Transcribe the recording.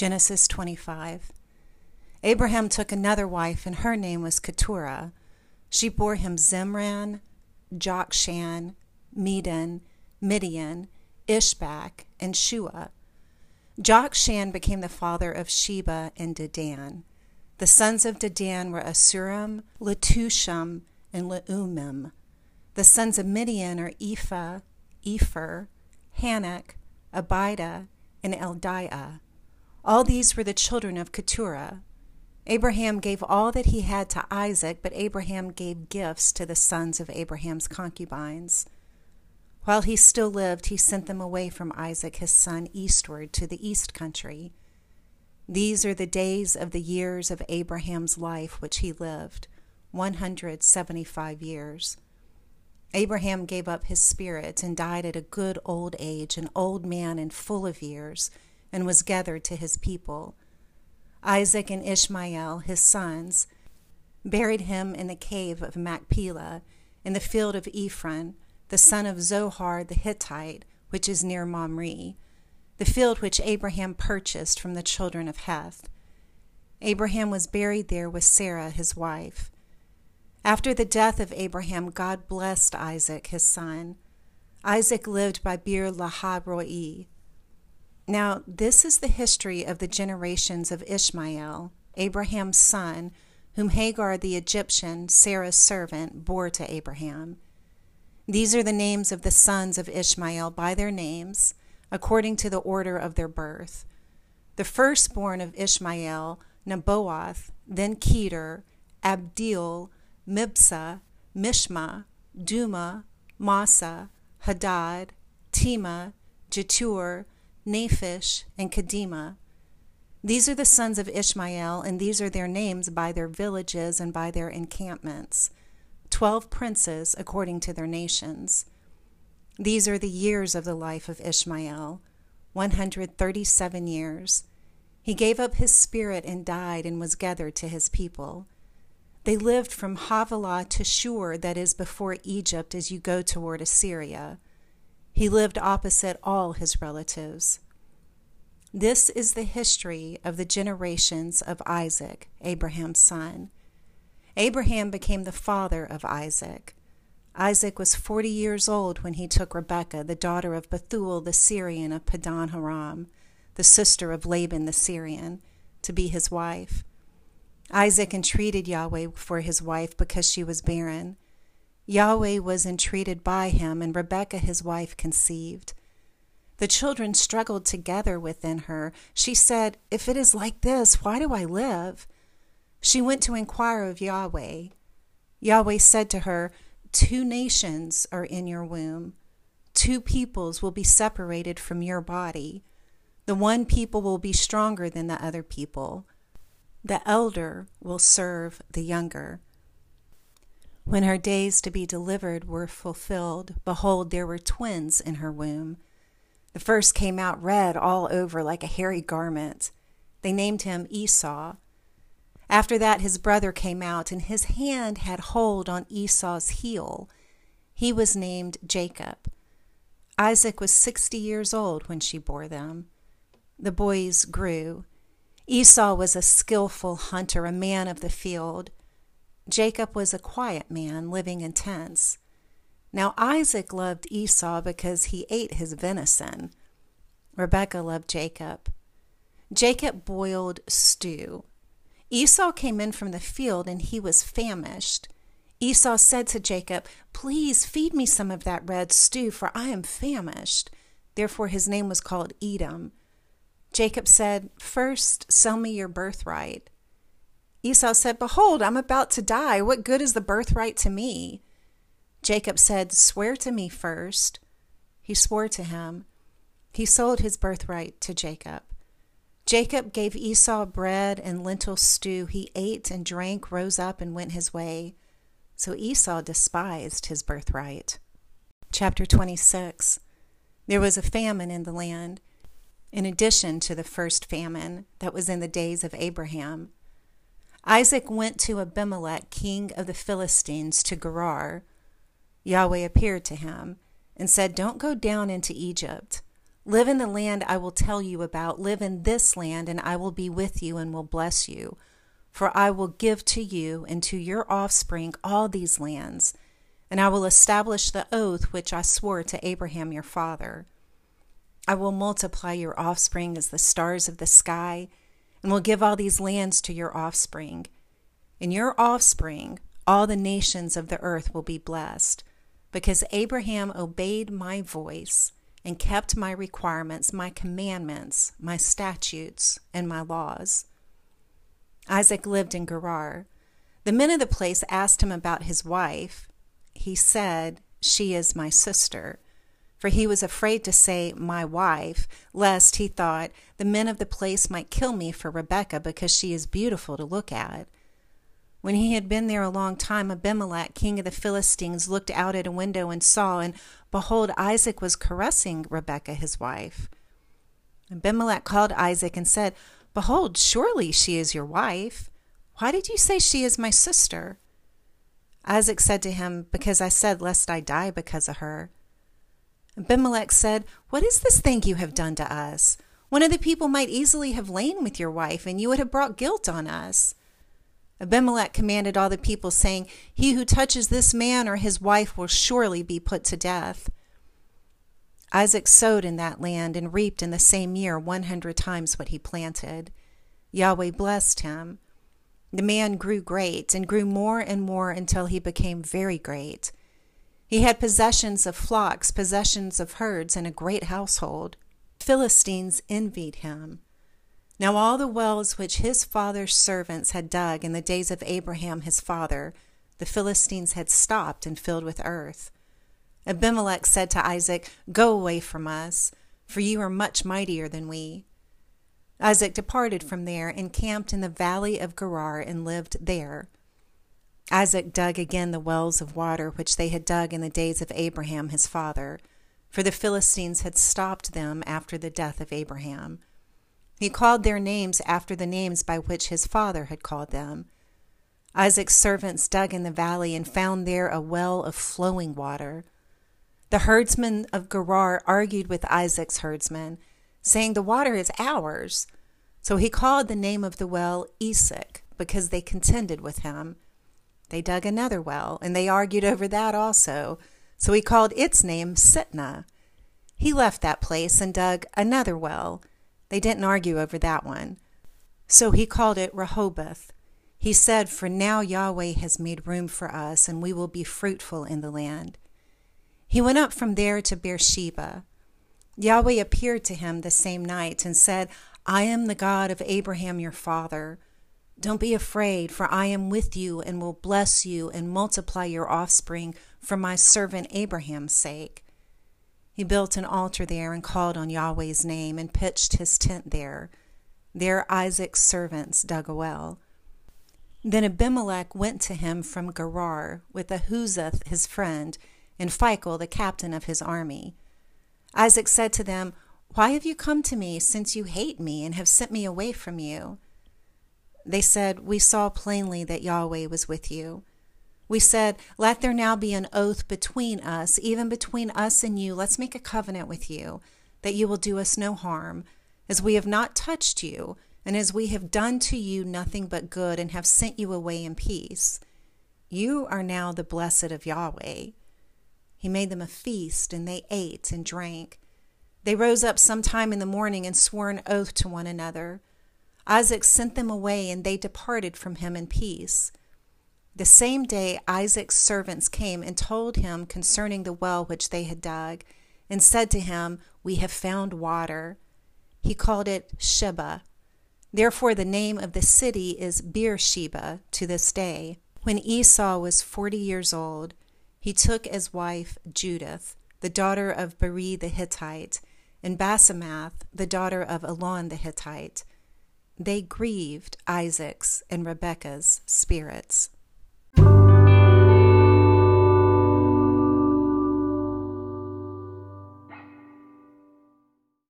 Genesis 25. Abraham took another wife, and her name was Keturah. She bore him Zimran, Jokshan, Medan, Midian, Ishbak, and Shua. Jokshan became the father of Sheba and Dedan. The sons of Dedan were Asshurim, Letushim, and Leummim. The sons of Midian are Ephah, Epher, Hanoch, Abida, and Eldaah. All these were the children of Keturah. Abraham gave all that he had to Isaac, but Abraham gave gifts to the sons of Abraham's concubines. While he still lived, he sent them away from Isaac his son eastward to the east country. These are the days of the years of Abraham's life which he lived, 175 years. Abraham gave up his spirit and died at a good old age, an old man and full of years and was gathered to his people. Isaac and Ishmael, his sons, buried him in the cave of Machpelah, in the field of Ephron, the son of Zohar the Hittite, which is near Mamre, the field which Abraham purchased from the children of Heth. Abraham was buried there with Sarah his wife. After the death of Abraham, God blessed Isaac his son. Isaac lived by Beer Lahai Roi, now, this is the history of the generations of Ishmael, Abraham's son, whom Hagar the Egyptian, Sarah's servant, bore to Abraham. These are the names of the sons of Ishmael by their names, according to the order of their birth. The firstborn of Ishmael, Nebaioth, then Kedar, Adbeel, Mibsam, Mishma, Dumah, Massa, Hadad, Tema, Jetur, Naphish, and Kedemah. These are the sons of Ishmael, and these are their names by their villages and by their encampments. Twelve princes according to their nations. These are the years of the life of Ishmael, 137 years. He gave up his spirit and died and was gathered to his people. They lived from Havilah to Shur, that is before Egypt, as you go toward Assyria. He lived opposite all his relatives. This is the history of the generations of Isaac, Abraham's son. Abraham became the father of Isaac. Isaac was forty years old when he took Rebekah, the daughter of Bethuel the Syrian of Paddan Aram, the sister of Laban the Syrian, to be his wife. Isaac entreated Yahweh for his wife because she was barren. Yahweh was entreated by him, and Rebekah his wife conceived. The children struggled together within her. She said, If it is like this, why do I live? She went to inquire of Yahweh. Yahweh said to her, Two nations are in your womb. Two peoples will be separated from your body. The one people will be stronger than the other people. The elder will serve the younger. When her days to be delivered were fulfilled, behold, there were twins in her womb. The first came out red all over like a hairy garment. They named him Esau. After that, his brother came out, and his hand had hold on Esau's heel. He was named Jacob. Isaac was sixty years old when she bore them. The boys grew. Esau was a skilful hunter, a man of the field. Jacob was a quiet man living in tents. Now Isaac loved Esau because he ate his venison. Rebekah loved Jacob. Jacob boiled stew. Esau came in from the field and he was famished. Esau said to Jacob, Please feed me some of that red stew, for I am famished. Therefore his name was called Edom. Jacob said, First sell me your birthright. Esau said, Behold, I'm about to die. What good is the birthright to me? Jacob said, Swear to me first. He swore to him. He sold his birthright to Jacob. Jacob gave Esau bread and lentil stew. He ate and drank, rose up, and went his way. So Esau despised his birthright. Chapter 26 There was a famine in the land, in addition to the first famine that was in the days of Abraham. Isaac went to Abimelech, king of the Philistines, to Gerar. Yahweh appeared to him and said, Don't go down into Egypt. Live in the land I will tell you about. Live in this land, and I will be with you and will bless you. For I will give to you and to your offspring all these lands, and I will establish the oath which I swore to Abraham your father. I will multiply your offspring as the stars of the sky, and will give all these lands to your offspring. In your offspring, all the nations of the earth will be blessed, because Abraham obeyed my voice and kept my requirements, my commandments, my statutes, and my laws. Isaac lived in Gerar. The men of the place asked him about his wife. He said, She is my sister. For he was afraid to say, My wife, lest he thought the men of the place might kill me for Rebekah because she is beautiful to look at. When he had been there a long time, Abimelech, king of the Philistines, looked out at a window and saw, and behold, Isaac was caressing Rebekah his wife. Abimelech called Isaac and said, Behold, surely she is your wife. Why did you say she is my sister? Isaac said to him, Because I said, Lest I die because of her. Abimelech said, What is this thing you have done to us? One of the people might easily have lain with your wife, and you would have brought guilt on us. Abimelech commanded all the people, saying, He who touches this man or his wife will surely be put to death. Isaac sowed in that land and reaped in the same year one hundred times what he planted. Yahweh blessed him. The man grew great and grew more and more until he became very great. He had possessions of flocks, possessions of herds, and a great household. Philistines envied him. Now all the wells which his father's servants had dug in the days of Abraham his father, the Philistines had stopped and filled with earth. Abimelech said to Isaac, Go away from us, for you are much mightier than we. Isaac departed from there and camped in the valley of Gerar and lived there. Isaac dug again the wells of water which they had dug in the days of Abraham his father, for the Philistines had stopped them after the death of Abraham. He called their names after the names by which his father had called them. Isaac's servants dug in the valley and found there a well of flowing water. The herdsmen of Gerar argued with Isaac's herdsmen, saying, The water is ours. So he called the name of the well Esek, because they contended with him. They dug another well, and they argued over that also. So he called its name Sitnah. He left that place and dug another well they didn't argue over that one. So he called it Rehoboth. He said, For now Yahweh has made room for us, and we will be fruitful in the land. He went up from there to Beersheba. Yahweh appeared to him the same night and said, I am the God of Abraham your father. Don't be afraid, for I am with you and will bless you and multiply your offspring for my servant Abraham's sake. He built an altar there and called on Yahweh's name and pitched his tent there. There Isaac's servants dug a well. Then Abimelech went to him from Gerar with Ahuzzath his friend and Phicol the captain of his army. Isaac said to them, Why have you come to me, since you hate me and have sent me away from you? They said, We saw plainly that Yahweh was with you. We said, Let there now be an oath between us, even between us and you. Let's make a covenant with you, that you will do us no harm, as we have not touched you, and as we have done to you nothing but good, and have sent you away in peace. You are now the blessed of Yahweh. He made them a feast, and they ate and drank. They rose up sometime in the morning and swore an oath to one another. Isaac sent them away, and they departed from him in peace. The same day Isaac's servants came and told him concerning the well which they had dug, and said to him, We have found water. He called it Sheba. Therefore, the name of the city is Beersheba to this day. When Esau was forty years old, he took as wife Judith, the daughter of Beeri the Hittite, and Basemath, the daughter of Elon the Hittite. They grieved Isaac's and Rebekah's spirits.